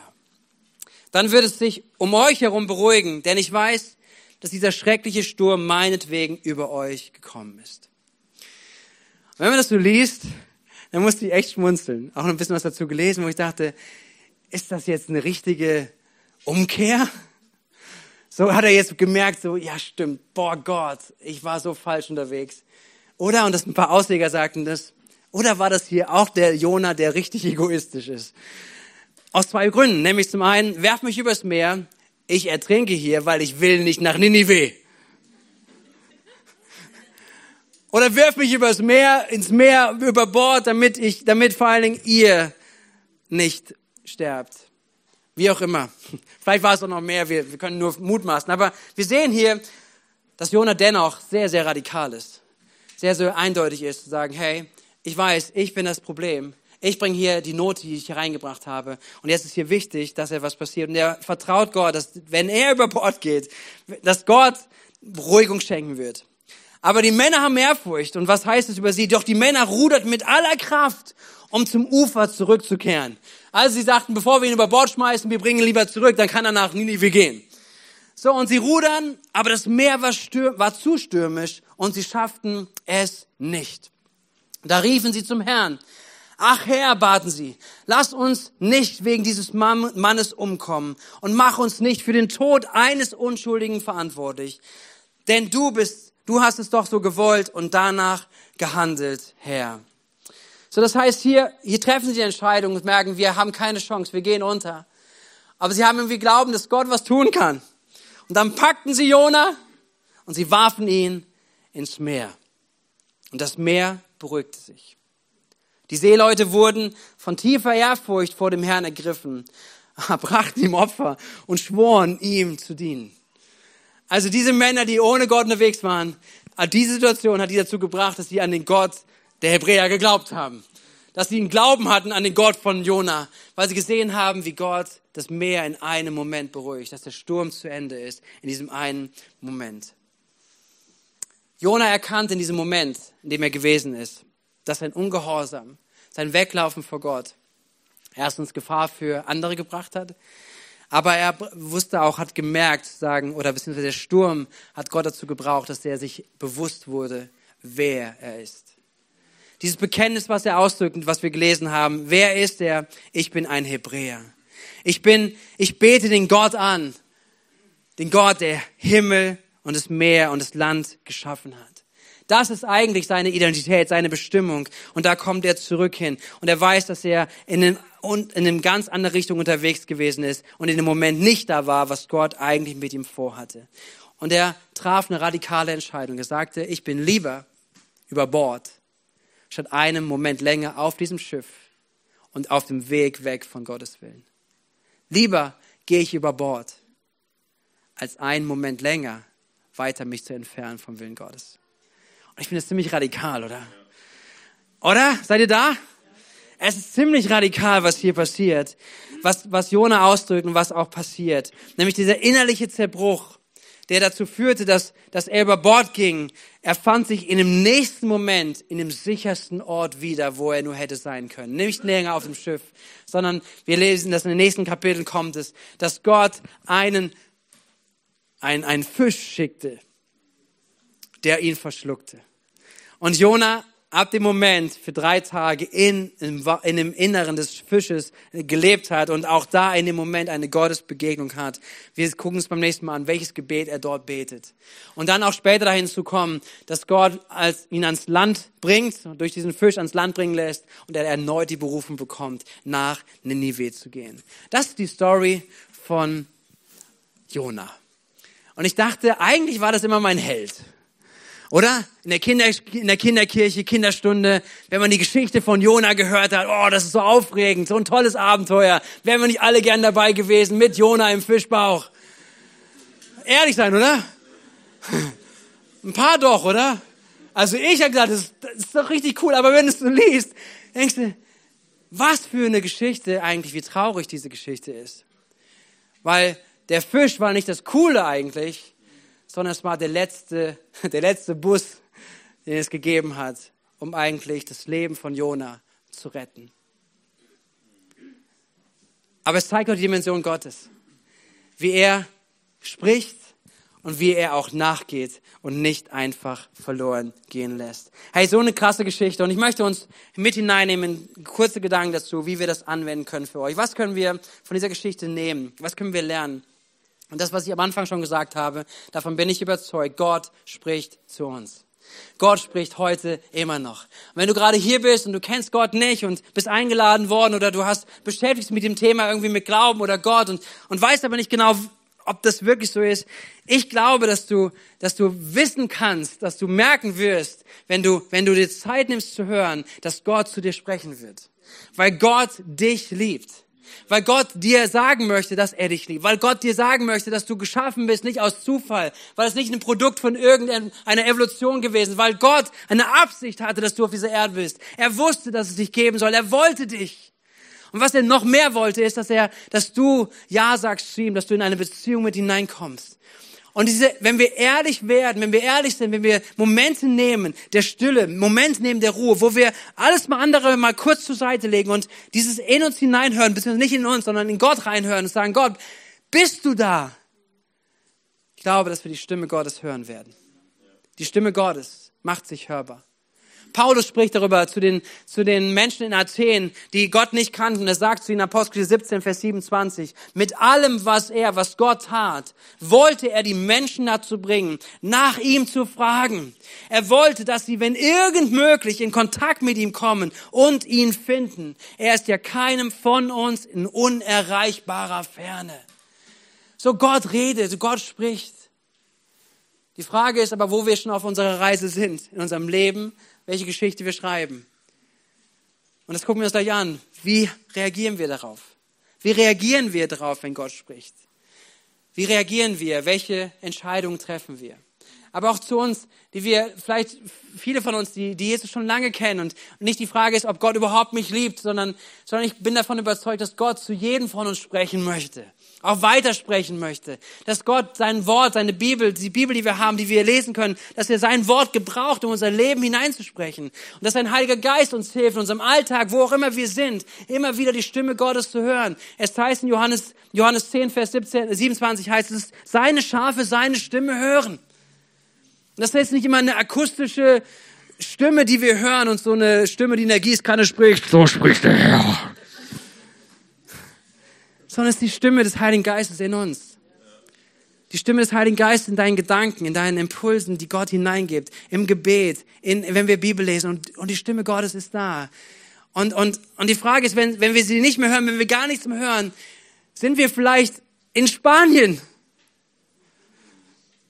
Dann wird es sich um euch herum beruhigen, denn ich weiß, dass dieser schreckliche Sturm meinetwegen über euch gekommen ist. Und wenn man das so liest, dann musste ich echt schmunzeln. Auch ein bisschen was dazu gelesen, wo ich dachte, ist das jetzt eine richtige Umkehr? So hat er jetzt gemerkt, so, ja stimmt, boah Gott, ich war so falsch unterwegs. Oder, und das ein paar Ausleger sagten das, oder war das hier auch der Jona, der richtig egoistisch ist? Aus zwei Gründen, nämlich zum einen, werf mich übers Meer, ich ertrinke hier, weil ich will nicht nach Ninive. Oder wirf mich übers Meer, ins Meer, über Bord, damit ich, damit vor allen Dingen ihr nicht sterbt. Wie auch immer. Vielleicht war es auch noch mehr, wir, wir können nur mutmaßen. Aber wir sehen hier, dass Jonah dennoch sehr, sehr radikal ist. Sehr, sehr eindeutig ist, zu sagen, hey, ich weiß, ich bin das Problem. Ich bringe hier die Not, die ich hier reingebracht habe. Und jetzt ist hier wichtig, dass er was passiert. Und er vertraut Gott, dass wenn er über Bord geht, dass Gott Beruhigung schenken wird. Aber die Männer haben Ehrfurcht. Und was heißt es über sie? Doch die Männer rudert mit aller Kraft, um zum Ufer zurückzukehren. Also sie sagten, bevor wir ihn über Bord schmeißen, wir bringen ihn lieber zurück, dann kann er nach Ninive gehen. So, und sie rudern, aber das Meer war, stür war zu stürmisch und sie schafften es nicht. Da riefen sie zum Herrn. Ach Herr, baten sie, lass uns nicht wegen dieses Mannes umkommen und mach uns nicht für den Tod eines Unschuldigen verantwortlich. Denn du bist Du hast es doch so gewollt und danach gehandelt, Herr. So, das heißt, hier, hier treffen sie die Entscheidung und merken, wir haben keine Chance, wir gehen unter. Aber sie haben irgendwie Glauben, dass Gott was tun kann. Und dann packten sie Jona und sie warfen ihn ins Meer. Und das Meer beruhigte sich. Die Seeleute wurden von tiefer Ehrfurcht vor dem Herrn ergriffen, brachten ihm Opfer und schworen, ihm zu dienen. Also diese Männer, die ohne Gott unterwegs waren, diese Situation hat die dazu gebracht, dass sie an den Gott der Hebräer geglaubt haben. Dass sie einen Glauben hatten an den Gott von Jona, weil sie gesehen haben, wie Gott das Meer in einem Moment beruhigt, dass der Sturm zu Ende ist, in diesem einen Moment. Jona erkannte in diesem Moment, in dem er gewesen ist, dass sein Ungehorsam, sein Weglaufen vor Gott erstens Gefahr für andere gebracht hat, aber er wusste auch, hat gemerkt, sagen, oder beziehungsweise der Sturm hat Gott dazu gebraucht, dass er sich bewusst wurde, wer er ist. Dieses Bekenntnis, was er ausdrückt und was wir gelesen haben, wer ist er? Ich bin ein Hebräer. Ich bin, ich bete den Gott an, den Gott, der Himmel und das Meer und das Land geschaffen hat. Das ist eigentlich seine Identität, seine Bestimmung. Und da kommt er zurück hin. Und er weiß, dass er in einem, in einem ganz andere Richtung unterwegs gewesen ist und in dem Moment nicht da war, was Gott eigentlich mit ihm vorhatte. Und er traf eine radikale Entscheidung. Er sagte, ich bin lieber über Bord, statt einem Moment länger auf diesem Schiff und auf dem Weg weg von Gottes Willen. Lieber gehe ich über Bord, als einen Moment länger weiter mich zu entfernen vom Willen Gottes. Ich finde das ziemlich radikal, oder? Oder? Seid ihr da? Es ist ziemlich radikal, was hier passiert, was, was Jona ausdrückt und was auch passiert. Nämlich dieser innerliche Zerbruch, der dazu führte, dass, dass er über Bord ging. Er fand sich in dem nächsten Moment in dem sichersten Ort wieder, wo er nur hätte sein können. Nicht länger auf dem Schiff, sondern wir lesen, dass in den nächsten Kapiteln kommt es, dass Gott einen, einen, einen Fisch schickte, der ihn verschluckte. Und Jona ab dem Moment für drei Tage in, in, in dem Inneren des Fisches gelebt hat und auch da in dem Moment eine Gottesbegegnung hat. Wir gucken uns beim nächsten Mal an, welches Gebet er dort betet. Und dann auch später dahin zu kommen, dass Gott als ihn ans Land bringt, durch diesen Fisch ans Land bringen lässt und er erneut die Berufung bekommt, nach Ninive zu gehen. Das ist die Story von Jona. Und ich dachte, eigentlich war das immer mein Held. Oder? In der, Kinder, in der Kinderkirche, Kinderstunde, wenn man die Geschichte von Jona gehört hat, oh, das ist so aufregend, so ein tolles Abenteuer. Wären wir nicht alle gern dabei gewesen mit Jona im Fischbauch? Ehrlich sein, oder? Ein paar doch, oder? Also ich habe gesagt, das ist, das ist doch richtig cool, aber wenn du es so liest, denkst du, was für eine Geschichte eigentlich, wie traurig diese Geschichte ist. Weil der Fisch war nicht das Coole eigentlich, sondern es war der letzte, der letzte Bus, den es gegeben hat, um eigentlich das Leben von Jona zu retten. Aber es zeigt auch die Dimension Gottes, wie er spricht und wie er auch nachgeht und nicht einfach verloren gehen lässt. Hey, so eine krasse Geschichte und ich möchte uns mit hineinnehmen, kurze Gedanken dazu, wie wir das anwenden können für euch. Was können wir von dieser Geschichte nehmen? Was können wir lernen? Und das, was ich am Anfang schon gesagt habe, davon bin ich überzeugt, Gott spricht zu uns. Gott spricht heute immer noch. Und wenn du gerade hier bist und du kennst Gott nicht und bist eingeladen worden oder du hast beschäftigt mit dem Thema irgendwie mit Glauben oder Gott und, und weißt aber nicht genau, ob das wirklich so ist. Ich glaube, dass du, dass du wissen kannst, dass du merken wirst, wenn du, wenn du dir Zeit nimmst zu hören, dass Gott zu dir sprechen wird. Weil Gott dich liebt. Weil Gott dir sagen möchte, dass er dich liebt. Weil Gott dir sagen möchte, dass du geschaffen bist, nicht aus Zufall. Weil es nicht ein Produkt von irgendeiner Evolution gewesen. Weil Gott eine Absicht hatte, dass du auf dieser Erde bist. Er wusste, dass es dich geben soll. Er wollte dich. Und was er noch mehr wollte, ist, dass er, dass du Ja sagst zu ihm, dass du in eine Beziehung mit hineinkommst. Und diese, wenn wir ehrlich werden, wenn wir ehrlich sind, wenn wir Momente nehmen der Stille, Momente nehmen der Ruhe, wo wir alles mal andere mal kurz zur Seite legen und dieses in uns hineinhören, beziehungsweise nicht in uns, sondern in Gott reinhören und sagen, Gott, bist du da? Ich glaube, dass wir die Stimme Gottes hören werden. Die Stimme Gottes macht sich hörbar. Paulus spricht darüber zu den, zu den Menschen in Athen, die Gott nicht kannten. Er sagt zu ihnen Apostel 17, Vers 27, mit allem, was er, was Gott tat, wollte er die Menschen dazu bringen, nach ihm zu fragen. Er wollte, dass sie, wenn irgend möglich, in Kontakt mit ihm kommen und ihn finden. Er ist ja keinem von uns in unerreichbarer Ferne. So Gott redet, Gott spricht. Die Frage ist aber, wo wir schon auf unserer Reise sind, in unserem Leben, welche Geschichte wir schreiben. Und das gucken wir uns gleich an. Wie reagieren wir darauf? Wie reagieren wir darauf, wenn Gott spricht? Wie reagieren wir? Welche Entscheidungen treffen wir? Aber auch zu uns, die wir vielleicht viele von uns, die, die Jesus schon lange kennen und nicht die Frage ist, ob Gott überhaupt mich liebt, sondern, sondern ich bin davon überzeugt, dass Gott zu jedem von uns sprechen möchte auch weitersprechen möchte. Dass Gott sein Wort, seine Bibel, die Bibel, die wir haben, die wir lesen können, dass er sein Wort gebraucht, um unser Leben hineinzusprechen. Und dass ein Heiliger Geist uns hilft, in unserem Alltag, wo auch immer wir sind, immer wieder die Stimme Gottes zu hören. Es heißt in Johannes, Johannes 10, Vers 17, 27 heißt es, seine Schafe seine Stimme hören. Und das ist nicht immer eine akustische Stimme, die wir hören und so eine Stimme, die in der Gießkanne spricht. So spricht der Herr sondern es ist die Stimme des Heiligen Geistes in uns. Die Stimme des Heiligen Geistes in deinen Gedanken, in deinen Impulsen, die Gott hineingibt, im Gebet, in, wenn wir Bibel lesen und, und die Stimme Gottes ist da. Und, und, und die Frage ist, wenn, wenn wir sie nicht mehr hören, wenn wir gar nichts mehr hören, sind wir vielleicht in Spanien?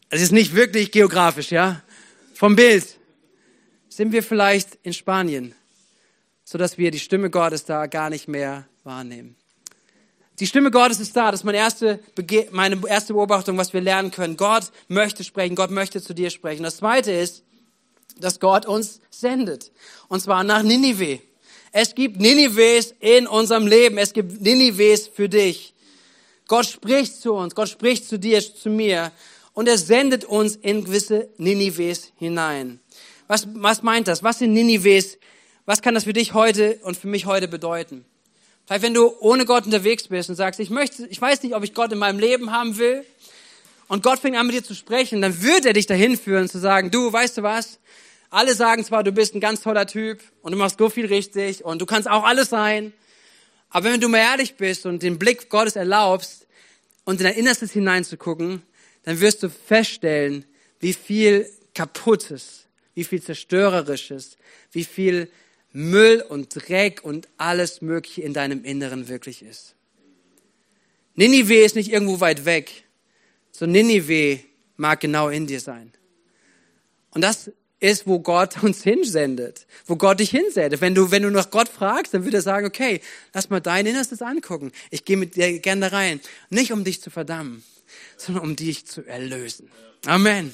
Es ist nicht wirklich geografisch, ja? Vom Bild. Sind wir vielleicht in Spanien, sodass wir die Stimme Gottes da gar nicht mehr wahrnehmen? Die Stimme Gottes ist da. Das ist meine erste, meine erste Beobachtung, was wir lernen können. Gott möchte sprechen. Gott möchte zu dir sprechen. Das zweite ist, dass Gott uns sendet. Und zwar nach Ninive. Es gibt Ninives in unserem Leben. Es gibt Ninives für dich. Gott spricht zu uns. Gott spricht zu dir, zu mir. Und er sendet uns in gewisse Ninives hinein. Was, was meint das? Was sind Ninives? Was kann das für dich heute und für mich heute bedeuten? Vielleicht wenn du ohne Gott unterwegs bist und sagst, ich möchte, ich weiß nicht, ob ich Gott in meinem Leben haben will. Und Gott fängt an mit dir zu sprechen, dann wird er dich dahin führen zu sagen, du, weißt du was? Alle sagen zwar, du bist ein ganz toller Typ und du machst so viel richtig und du kannst auch alles sein. Aber wenn du mal ehrlich bist und den Blick Gottes erlaubst und in dein Innerstes hineinzugucken, dann wirst du feststellen, wie viel Kaputtes, wie viel Zerstörerisches, wie viel Müll und Dreck und alles Mögliche in deinem Inneren wirklich ist. Ninive ist nicht irgendwo weit weg, so Ninive mag genau in dir sein. Und das ist, wo Gott uns hinsendet, wo Gott dich hinsendet. Wenn du, wenn du nach Gott fragst, dann wird er sagen, okay, lass mal dein Innerstes angucken. Ich gehe mit dir gerne da rein. Nicht um dich zu verdammen, sondern um dich zu erlösen. Amen.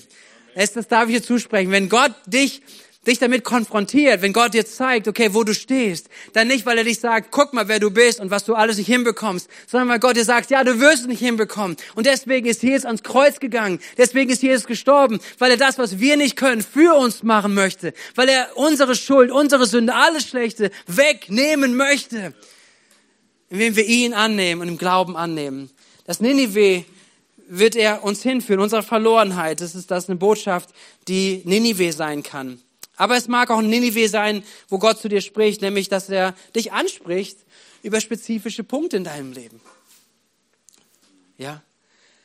Das darf ich dir zusprechen. Wenn Gott dich dich damit konfrontiert, wenn Gott dir zeigt, okay, wo du stehst, dann nicht, weil er dich sagt, guck mal, wer du bist und was du alles nicht hinbekommst, sondern weil Gott dir sagt, ja, du wirst es nicht hinbekommen. Und deswegen ist Jesus ans Kreuz gegangen. Deswegen ist Jesus gestorben, weil er das, was wir nicht können, für uns machen möchte. Weil er unsere Schuld, unsere Sünde, alles Schlechte wegnehmen möchte. Indem wir ihn annehmen und im Glauben annehmen. Das Ninive wird er uns hinführen, unsere Verlorenheit. Das ist das eine Botschaft, die Ninive sein kann. Aber es mag auch Ninive sein, wo Gott zu dir spricht, nämlich, dass er dich anspricht über spezifische Punkte in deinem Leben. Ja.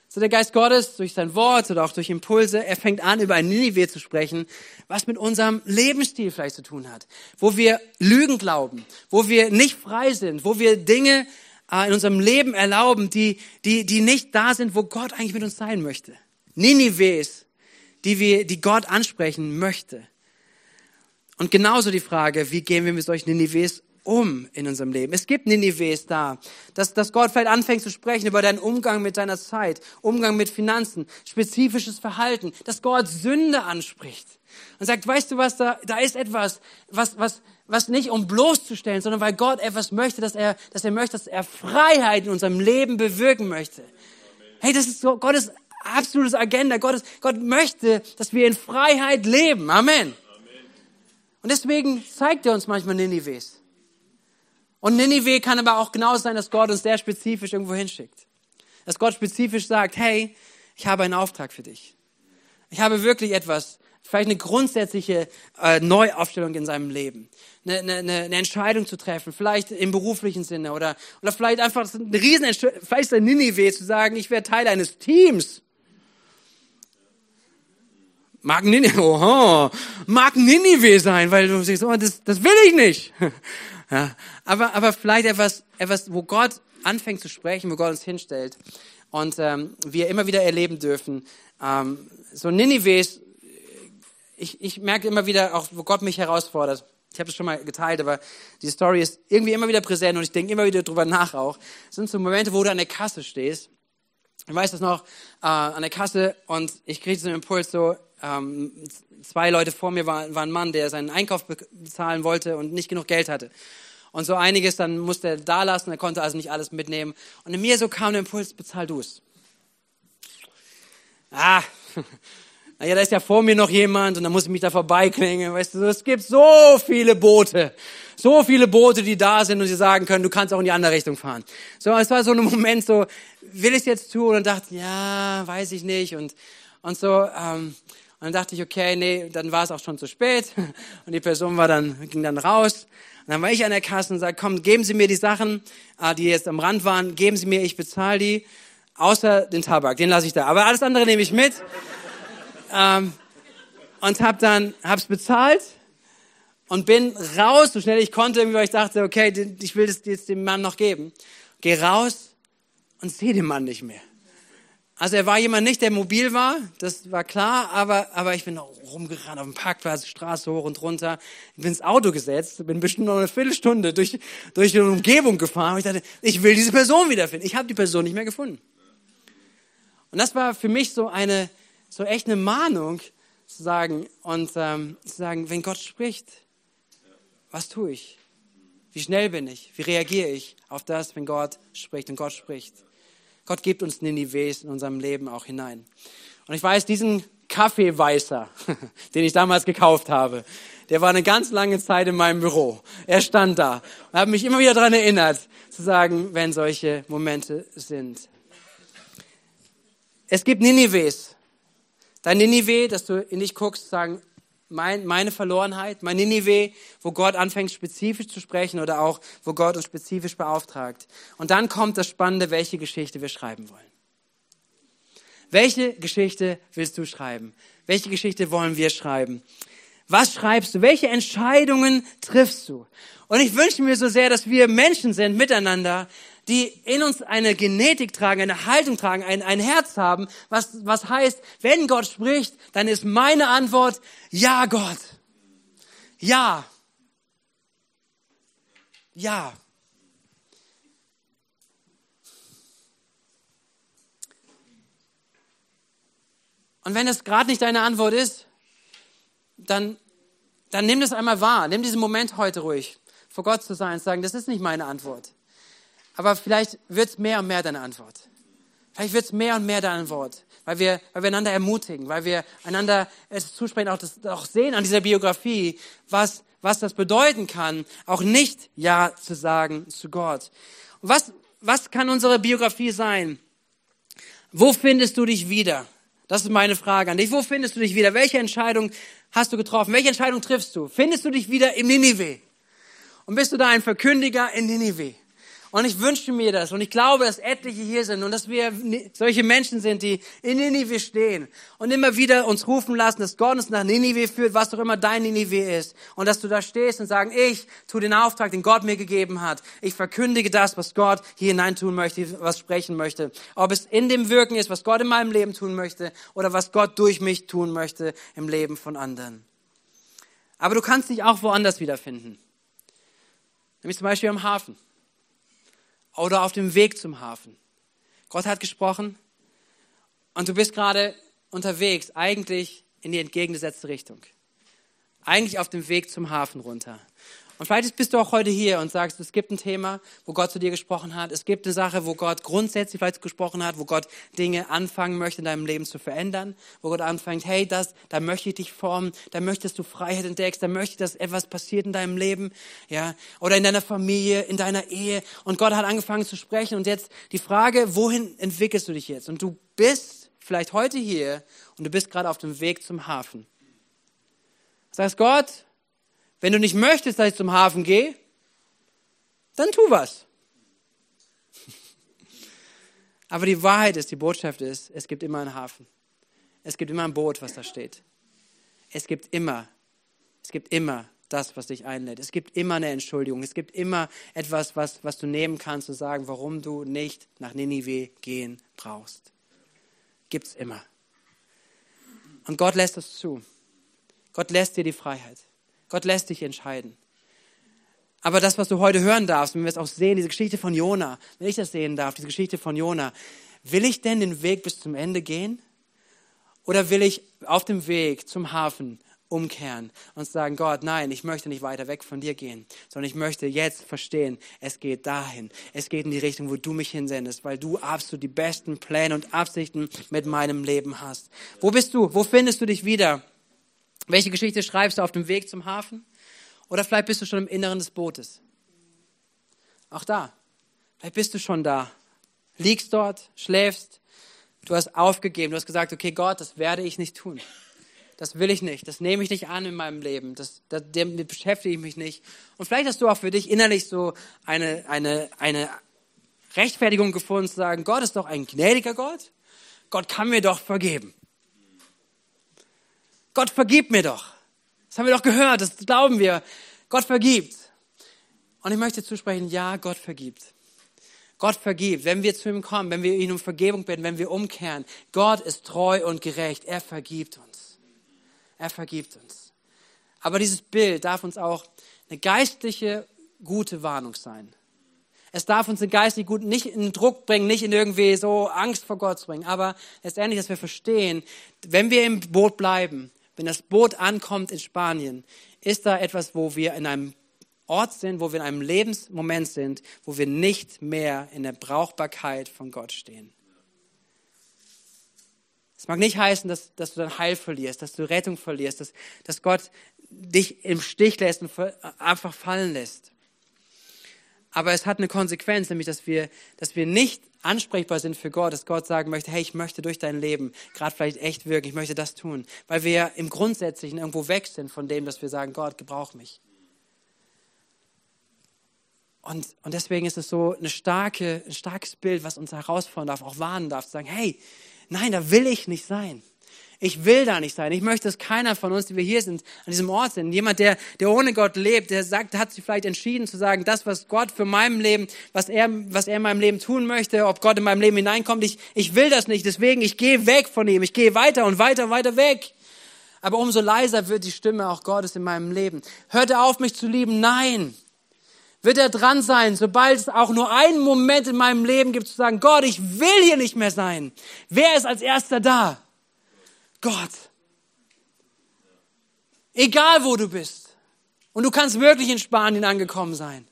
So der Geist Gottes durch sein Wort oder auch durch Impulse, er fängt an, über ein Ninive zu sprechen, was mit unserem Lebensstil vielleicht zu tun hat. Wo wir Lügen glauben, wo wir nicht frei sind, wo wir Dinge äh, in unserem Leben erlauben, die, die, die nicht da sind, wo Gott eigentlich mit uns sein möchte. Ninives, die wir, die Gott ansprechen möchte. Und genauso die Frage, wie gehen wir mit solchen Ninives um in unserem Leben? Es gibt Ninives da, dass, dass Gott vielleicht anfängt zu sprechen über deinen Umgang mit deiner Zeit, Umgang mit Finanzen, spezifisches Verhalten, dass Gott Sünde anspricht und sagt, weißt du was, da, da ist etwas, was, was, was nicht um bloßzustellen, sondern weil Gott etwas möchte, dass er, dass er möchte, dass er Freiheit in unserem Leben bewirken möchte. Hey, das ist so Gottes absolutes Agenda. Gott, Gott möchte, dass wir in Freiheit leben. Amen. Und deswegen zeigt er uns manchmal Ninives. Und Ninive kann aber auch genau sein, dass Gott uns sehr spezifisch irgendwo hinschickt. Dass Gott spezifisch sagt, hey, ich habe einen Auftrag für dich. Ich habe wirklich etwas, vielleicht eine grundsätzliche äh, Neuaufstellung in seinem Leben. Eine, eine, eine Entscheidung zu treffen, vielleicht im beruflichen Sinne oder, oder vielleicht einfach eine riesen vielleicht ist ein Ninive zu sagen, ich werde Teil eines Teams mag Ninive, oho, mag Ninive sein, weil du siehst, oh, das, das will ich nicht. Ja, aber, aber vielleicht etwas, etwas, wo Gott anfängt zu sprechen, wo Gott uns hinstellt und ähm, wir immer wieder erleben dürfen. Ähm, so Ninives, ich, ich merke immer wieder, auch wo Gott mich herausfordert. Ich habe es schon mal geteilt, aber die Story ist irgendwie immer wieder präsent und ich denke immer wieder drüber nach auch. Das sind so Momente, wo du an der Kasse stehst. Ich weiß das noch, äh, an der Kasse und ich kriege so einen Impuls so, ähm, zwei Leute vor mir war, war ein Mann, der seinen Einkauf bezahlen wollte und nicht genug Geld hatte. Und so einiges, dann musste er da lassen, er konnte also nicht alles mitnehmen. Und in mir so kam der Impuls, bezahl du es. Ah, naja, da ist ja vor mir noch jemand und dann muss ich mich da vorbeiklingen. Weißt du, es gibt so viele Boote, so viele Boote, die da sind und sie sagen können, du kannst auch in die andere Richtung fahren. So, es war so ein Moment so, will ich es jetzt tun? Und dachte, ja, weiß ich nicht. Und, und so, ähm, dann dachte ich, okay, nee, dann war es auch schon zu spät. Und die Person war dann, ging dann raus. Und dann war ich an der Kasse und sagte, komm, geben Sie mir die Sachen, äh, die jetzt am Rand waren, geben Sie mir, ich bezahle die. Außer den Tabak, den lasse ich da. Aber alles andere nehme ich mit. ähm, und hab dann, hab's bezahlt und bin raus, so schnell ich konnte, weil ich dachte, okay, ich will das jetzt dem Mann noch geben. Geh raus und sehe den Mann nicht mehr. Also er war jemand nicht, der mobil war, das war klar, aber, aber ich bin rumgerannt auf dem Parkplatz, Straße hoch und runter, bin ins Auto gesetzt, bin bestimmt noch eine Viertelstunde durch, durch die Umgebung gefahren und ich dachte, ich will diese Person wiederfinden. Ich habe die Person nicht mehr gefunden. Und das war für mich so eine, so echt eine Mahnung zu sagen und ähm, zu sagen, wenn Gott spricht, was tue ich? Wie schnell bin ich? Wie reagiere ich auf das, wenn Gott spricht und Gott spricht? Gott gibt uns Ninives in unserem Leben auch hinein. Und ich weiß, diesen Kaffeeweißer, den ich damals gekauft habe, der war eine ganz lange Zeit in meinem Büro. Er stand da und hat mich immer wieder daran erinnert, zu sagen, wenn solche Momente sind. Es gibt Ninives. Dein Ninive, dass du in dich guckst, sagen, mein, meine Verlorenheit, mein Ninive, wo Gott anfängt spezifisch zu sprechen oder auch, wo Gott uns spezifisch beauftragt. Und dann kommt das Spannende, welche Geschichte wir schreiben wollen. Welche Geschichte willst du schreiben? Welche Geschichte wollen wir schreiben? Was schreibst du? Welche Entscheidungen triffst du? Und ich wünsche mir so sehr, dass wir Menschen sind miteinander, die in uns eine Genetik tragen, eine Haltung tragen, ein, ein Herz haben, was, was heißt, wenn Gott spricht, dann ist meine Antwort, ja Gott. Ja. Ja. Und wenn das gerade nicht deine Antwort ist, dann, dann nimm das einmal wahr. Nimm diesen Moment heute ruhig, vor Gott zu sein und sagen, das ist nicht meine Antwort. Aber vielleicht wird es mehr und mehr deine Antwort. Vielleicht wird es mehr und mehr deine Antwort, weil wir, weil wir einander ermutigen, weil wir einander es zusprechen, auch, das, auch sehen an dieser Biografie, was, was das bedeuten kann, auch nicht Ja zu sagen zu Gott. Und was, was kann unsere Biografie sein? Wo findest du dich wieder? Das ist meine Frage an dich. Wo findest du dich wieder? Welche Entscheidung hast du getroffen? Welche Entscheidung triffst du? Findest du dich wieder im Ninive? Und bist du da ein Verkündiger in Ninive? Und ich wünsche mir das und ich glaube, dass etliche hier sind und dass wir solche Menschen sind, die in Ninive stehen und immer wieder uns rufen lassen, dass Gott uns nach Ninive führt, was auch immer dein Ninive ist. Und dass du da stehst und sagen, ich tue den Auftrag, den Gott mir gegeben hat. Ich verkündige das, was Gott hier hinein tun möchte, was sprechen möchte. Ob es in dem Wirken ist, was Gott in meinem Leben tun möchte oder was Gott durch mich tun möchte im Leben von anderen. Aber du kannst dich auch woanders wiederfinden. Nämlich zum Beispiel am Hafen oder auf dem Weg zum Hafen. Gott hat gesprochen und du bist gerade unterwegs, eigentlich in die entgegengesetzte Richtung. Eigentlich auf dem Weg zum Hafen runter. Und vielleicht bist du auch heute hier und sagst, es gibt ein Thema, wo Gott zu dir gesprochen hat. Es gibt eine Sache, wo Gott grundsätzlich vielleicht gesprochen hat, wo Gott Dinge anfangen möchte in deinem Leben zu verändern, wo Gott anfängt, hey, das, da möchte ich dich formen, da möchtest du Freiheit entdeckst, da möchte ich, dass etwas passiert in deinem Leben, ja, oder in deiner Familie, in deiner Ehe. Und Gott hat angefangen zu sprechen und jetzt die Frage, wohin entwickelst du dich jetzt? Und du bist vielleicht heute hier und du bist gerade auf dem Weg zum Hafen. Sagst Gott, wenn du nicht möchtest, dass ich zum Hafen gehe, dann tu was. Aber die Wahrheit ist, die Botschaft ist, es gibt immer einen Hafen. Es gibt immer ein Boot, was da steht. Es gibt immer, es gibt immer das, was dich einlädt. Es gibt immer eine Entschuldigung. Es gibt immer etwas, was, was du nehmen kannst und sagen, warum du nicht nach Ninive gehen brauchst. Gibt's immer. Und Gott lässt das zu. Gott lässt dir die Freiheit. Gott lässt dich entscheiden. Aber das, was du heute hören darfst, wenn wir es auch sehen, diese Geschichte von Jona, wenn ich das sehen darf, diese Geschichte von Jona, will ich denn den Weg bis zum Ende gehen? Oder will ich auf dem Weg zum Hafen umkehren und sagen, Gott, nein, ich möchte nicht weiter weg von dir gehen, sondern ich möchte jetzt verstehen, es geht dahin. Es geht in die Richtung, wo du mich hinsendest, weil du absolut die besten Pläne und Absichten mit meinem Leben hast. Wo bist du? Wo findest du dich wieder? Welche Geschichte schreibst du auf dem Weg zum Hafen? Oder vielleicht bist du schon im Inneren des Bootes. Auch da. Vielleicht bist du schon da. Liegst dort, schläfst. Du hast aufgegeben. Du hast gesagt, okay, Gott, das werde ich nicht tun. Das will ich nicht. Das nehme ich nicht an in meinem Leben. Das, das, damit beschäftige ich mich nicht. Und vielleicht hast du auch für dich innerlich so eine, eine, eine Rechtfertigung gefunden, zu sagen, Gott ist doch ein gnädiger Gott. Gott kann mir doch vergeben. Gott vergibt mir doch. Das haben wir doch gehört, das glauben wir. Gott vergibt. Und ich möchte zusprechen, ja, Gott vergibt. Gott vergibt, wenn wir zu ihm kommen, wenn wir ihn um Vergebung bitten, wenn wir umkehren. Gott ist treu und gerecht. Er vergibt uns. Er vergibt uns. Aber dieses Bild darf uns auch eine geistliche, gute Warnung sein. Es darf uns den geistlich gut nicht in Druck bringen, nicht in irgendwie so Angst vor Gott bringen. Aber letztendlich, dass wir verstehen, wenn wir im Boot bleiben, wenn das Boot ankommt in Spanien, ist da etwas, wo wir in einem Ort sind, wo wir in einem Lebensmoment sind, wo wir nicht mehr in der Brauchbarkeit von Gott stehen. Es mag nicht heißen, dass, dass du dein Heil verlierst, dass du Rettung verlierst, dass, dass Gott dich im Stich lässt und einfach fallen lässt. Aber es hat eine Konsequenz, nämlich dass wir, dass wir nicht ansprechbar sind für Gott, dass Gott sagen möchte, hey, ich möchte durch dein Leben gerade vielleicht echt wirken, ich möchte das tun, weil wir im Grundsätzlichen irgendwo weg sind von dem, dass wir sagen, Gott, gebrauch mich. Und, und deswegen ist es so eine starke, ein starkes Bild, was uns herausfordern darf, auch warnen darf, zu sagen, hey, nein, da will ich nicht sein. Ich will da nicht sein. Ich möchte, dass keiner von uns, die wir hier sind, an diesem Ort sind. Jemand, der, der ohne Gott lebt, der sagt, hat sich vielleicht entschieden zu sagen, das, was Gott für meinem Leben, was er, was er in meinem Leben tun möchte, ob Gott in meinem Leben hineinkommt, ich, ich will das nicht. Deswegen, ich gehe weg von ihm. Ich gehe weiter und weiter und weiter weg. Aber umso leiser wird die Stimme auch Gottes in meinem Leben. Hört er auf, mich zu lieben? Nein. Wird er dran sein, sobald es auch nur einen Moment in meinem Leben gibt, zu sagen, Gott, ich will hier nicht mehr sein. Wer ist als erster da? Gott. Egal wo du bist. Und du kannst wirklich in Spanien angekommen sein.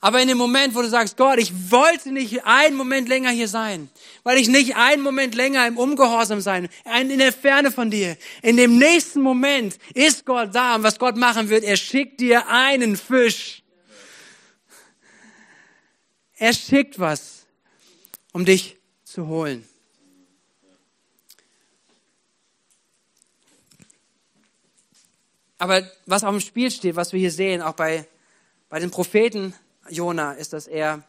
Aber in dem Moment, wo du sagst, Gott, ich wollte nicht einen Moment länger hier sein, weil ich nicht einen Moment länger im Ungehorsam sein, in der Ferne von dir. In dem nächsten Moment ist Gott da und was Gott machen wird, er schickt dir einen Fisch. Er schickt was, um dich zu holen. Aber was auf dem Spiel steht, was wir hier sehen, auch bei, bei den Propheten Jona, ist, dass er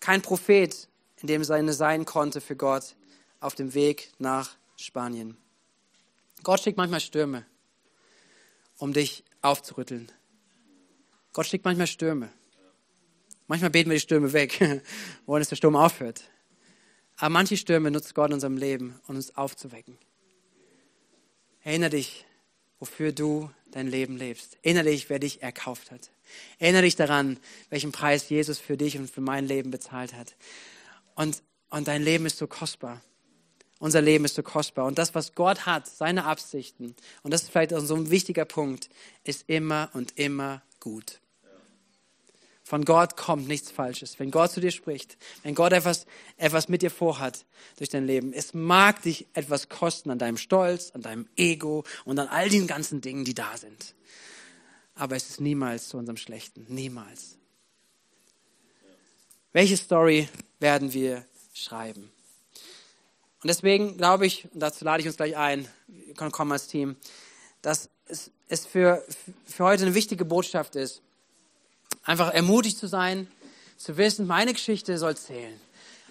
kein Prophet in dem Sinne sein konnte für Gott auf dem Weg nach Spanien. Gott schickt manchmal Stürme, um dich aufzurütteln. Gott schickt manchmal Stürme. Manchmal beten wir die Stürme weg, wollen, dass der Sturm aufhört. Aber manche Stürme nutzt Gott in unserem Leben, um uns aufzuwecken. Erinnere dich, wofür du dein Leben lebst. Erinnere dich, wer dich erkauft hat. Erinnere dich daran, welchen Preis Jesus für dich und für mein Leben bezahlt hat. Und, und dein Leben ist so kostbar. Unser Leben ist so kostbar. Und das, was Gott hat, seine Absichten, und das ist vielleicht auch so ein wichtiger Punkt, ist immer und immer gut. Von Gott kommt nichts Falsches. Wenn Gott zu dir spricht, wenn Gott etwas, etwas mit dir vorhat durch dein Leben, es mag dich etwas kosten an deinem Stolz, an deinem Ego und an all den ganzen Dingen, die da sind. Aber es ist niemals zu unserem Schlechten. Niemals. Welche Story werden wir schreiben? Und deswegen glaube ich, und dazu lade ich uns gleich ein, wir kommen als Team, dass es für, für heute eine wichtige Botschaft ist, Einfach ermutigt zu sein, zu wissen, meine Geschichte soll zählen.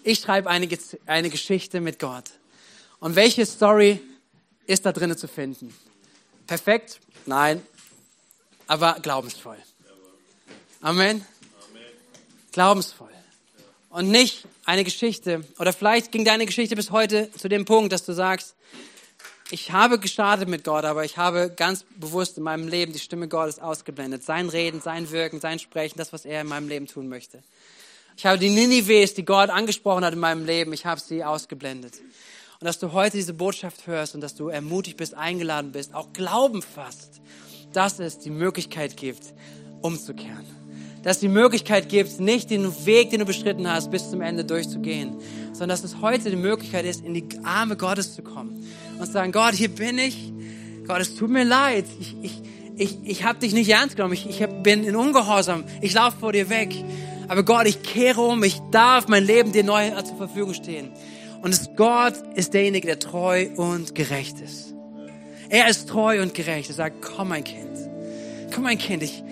Ich schreibe eine, eine Geschichte mit Gott. Und welche Story ist da drinnen zu finden? Perfekt? Nein. Aber glaubensvoll. Amen. Glaubensvoll. Und nicht eine Geschichte. Oder vielleicht ging deine Geschichte bis heute zu dem Punkt, dass du sagst, ich habe gestartet mit Gott, aber ich habe ganz bewusst in meinem Leben die Stimme Gottes ausgeblendet. Sein Reden, sein Wirken, sein Sprechen, das, was er in meinem Leben tun möchte. Ich habe die Ninives, die Gott angesprochen hat in meinem Leben, ich habe sie ausgeblendet. Und dass du heute diese Botschaft hörst und dass du ermutigt bist, eingeladen bist, auch Glauben fasst, dass es die Möglichkeit gibt, umzukehren. Dass es die Möglichkeit gibt, nicht den Weg, den du beschritten hast, bis zum Ende durchzugehen, sondern dass es heute die Möglichkeit ist, in die Arme Gottes zu kommen und sagen, Gott, hier bin ich. Gott, es tut mir leid. Ich, ich, ich, ich habe dich nicht ernst genommen. Ich, ich bin in Ungehorsam. Ich laufe vor dir weg. Aber Gott, ich kehre um. Ich darf mein Leben dir neu zur Verfügung stehen. Und Gott ist derjenige, der treu und gerecht ist. Er ist treu und gerecht. Er sagt, komm mein Kind. Komm mein Kind, ich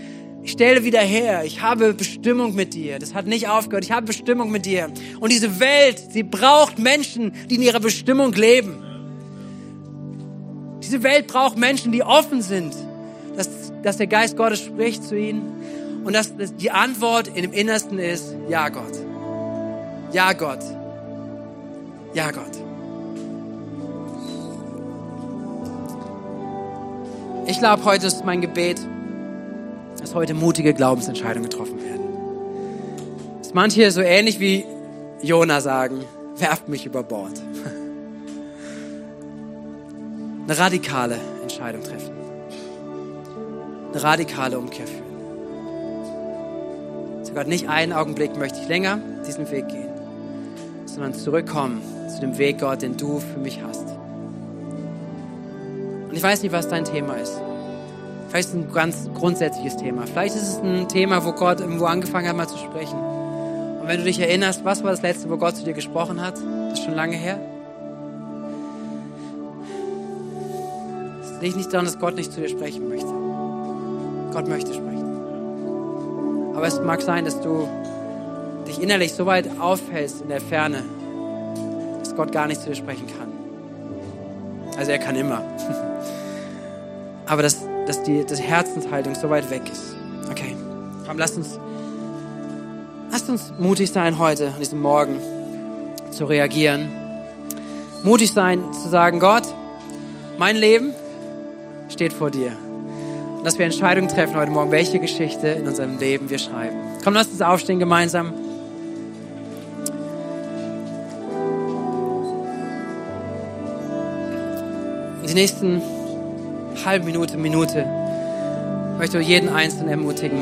stelle wieder her. Ich habe Bestimmung mit dir. Das hat nicht aufgehört. Ich habe Bestimmung mit dir. Und diese Welt, sie braucht Menschen, die in ihrer Bestimmung leben. Diese Welt braucht Menschen, die offen sind, dass, dass der Geist Gottes spricht zu ihnen und dass, dass die Antwort in dem Innersten ist, ja Gott. Ja Gott. Ja Gott. Ich glaube, heute ist mein Gebet, dass heute mutige Glaubensentscheidungen getroffen werden. Dass manche so ähnlich wie Jona sagen, werft mich über Bord eine radikale Entscheidung treffen. Eine radikale Umkehr führen. Sogar nicht einen Augenblick möchte ich länger diesen Weg gehen, sondern zurückkommen zu dem Weg, Gott, den du für mich hast. Und ich weiß nicht, was dein Thema ist. Vielleicht ist es ein ganz grundsätzliches Thema. Vielleicht ist es ein Thema, wo Gott irgendwo angefangen hat, mal zu sprechen. Und wenn du dich erinnerst, was war das letzte, wo Gott zu dir gesprochen hat? Das ist schon lange her. liegt nicht daran, dass Gott nicht zu dir sprechen möchte. Gott möchte sprechen. Aber es mag sein, dass du dich innerlich so weit aufhältst in der Ferne, dass Gott gar nicht zu dir sprechen kann. Also er kann immer. Aber dass, dass die dass Herzenshaltung so weit weg ist. Okay, komm, lasst uns, lasst uns mutig sein heute, an diesem Morgen, zu reagieren. Mutig sein, zu sagen, Gott, mein Leben steht vor dir. Und dass wir Entscheidungen treffen heute Morgen, welche Geschichte in unserem Leben wir schreiben. Komm, lasst uns aufstehen gemeinsam. die nächsten halbe Minute, Minute möchte jeden Einzelnen ermutigen,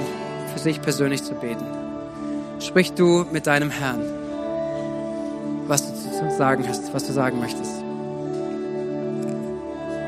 für sich persönlich zu beten. Sprich du mit deinem Herrn, was du zu sagen hast, was du sagen möchtest.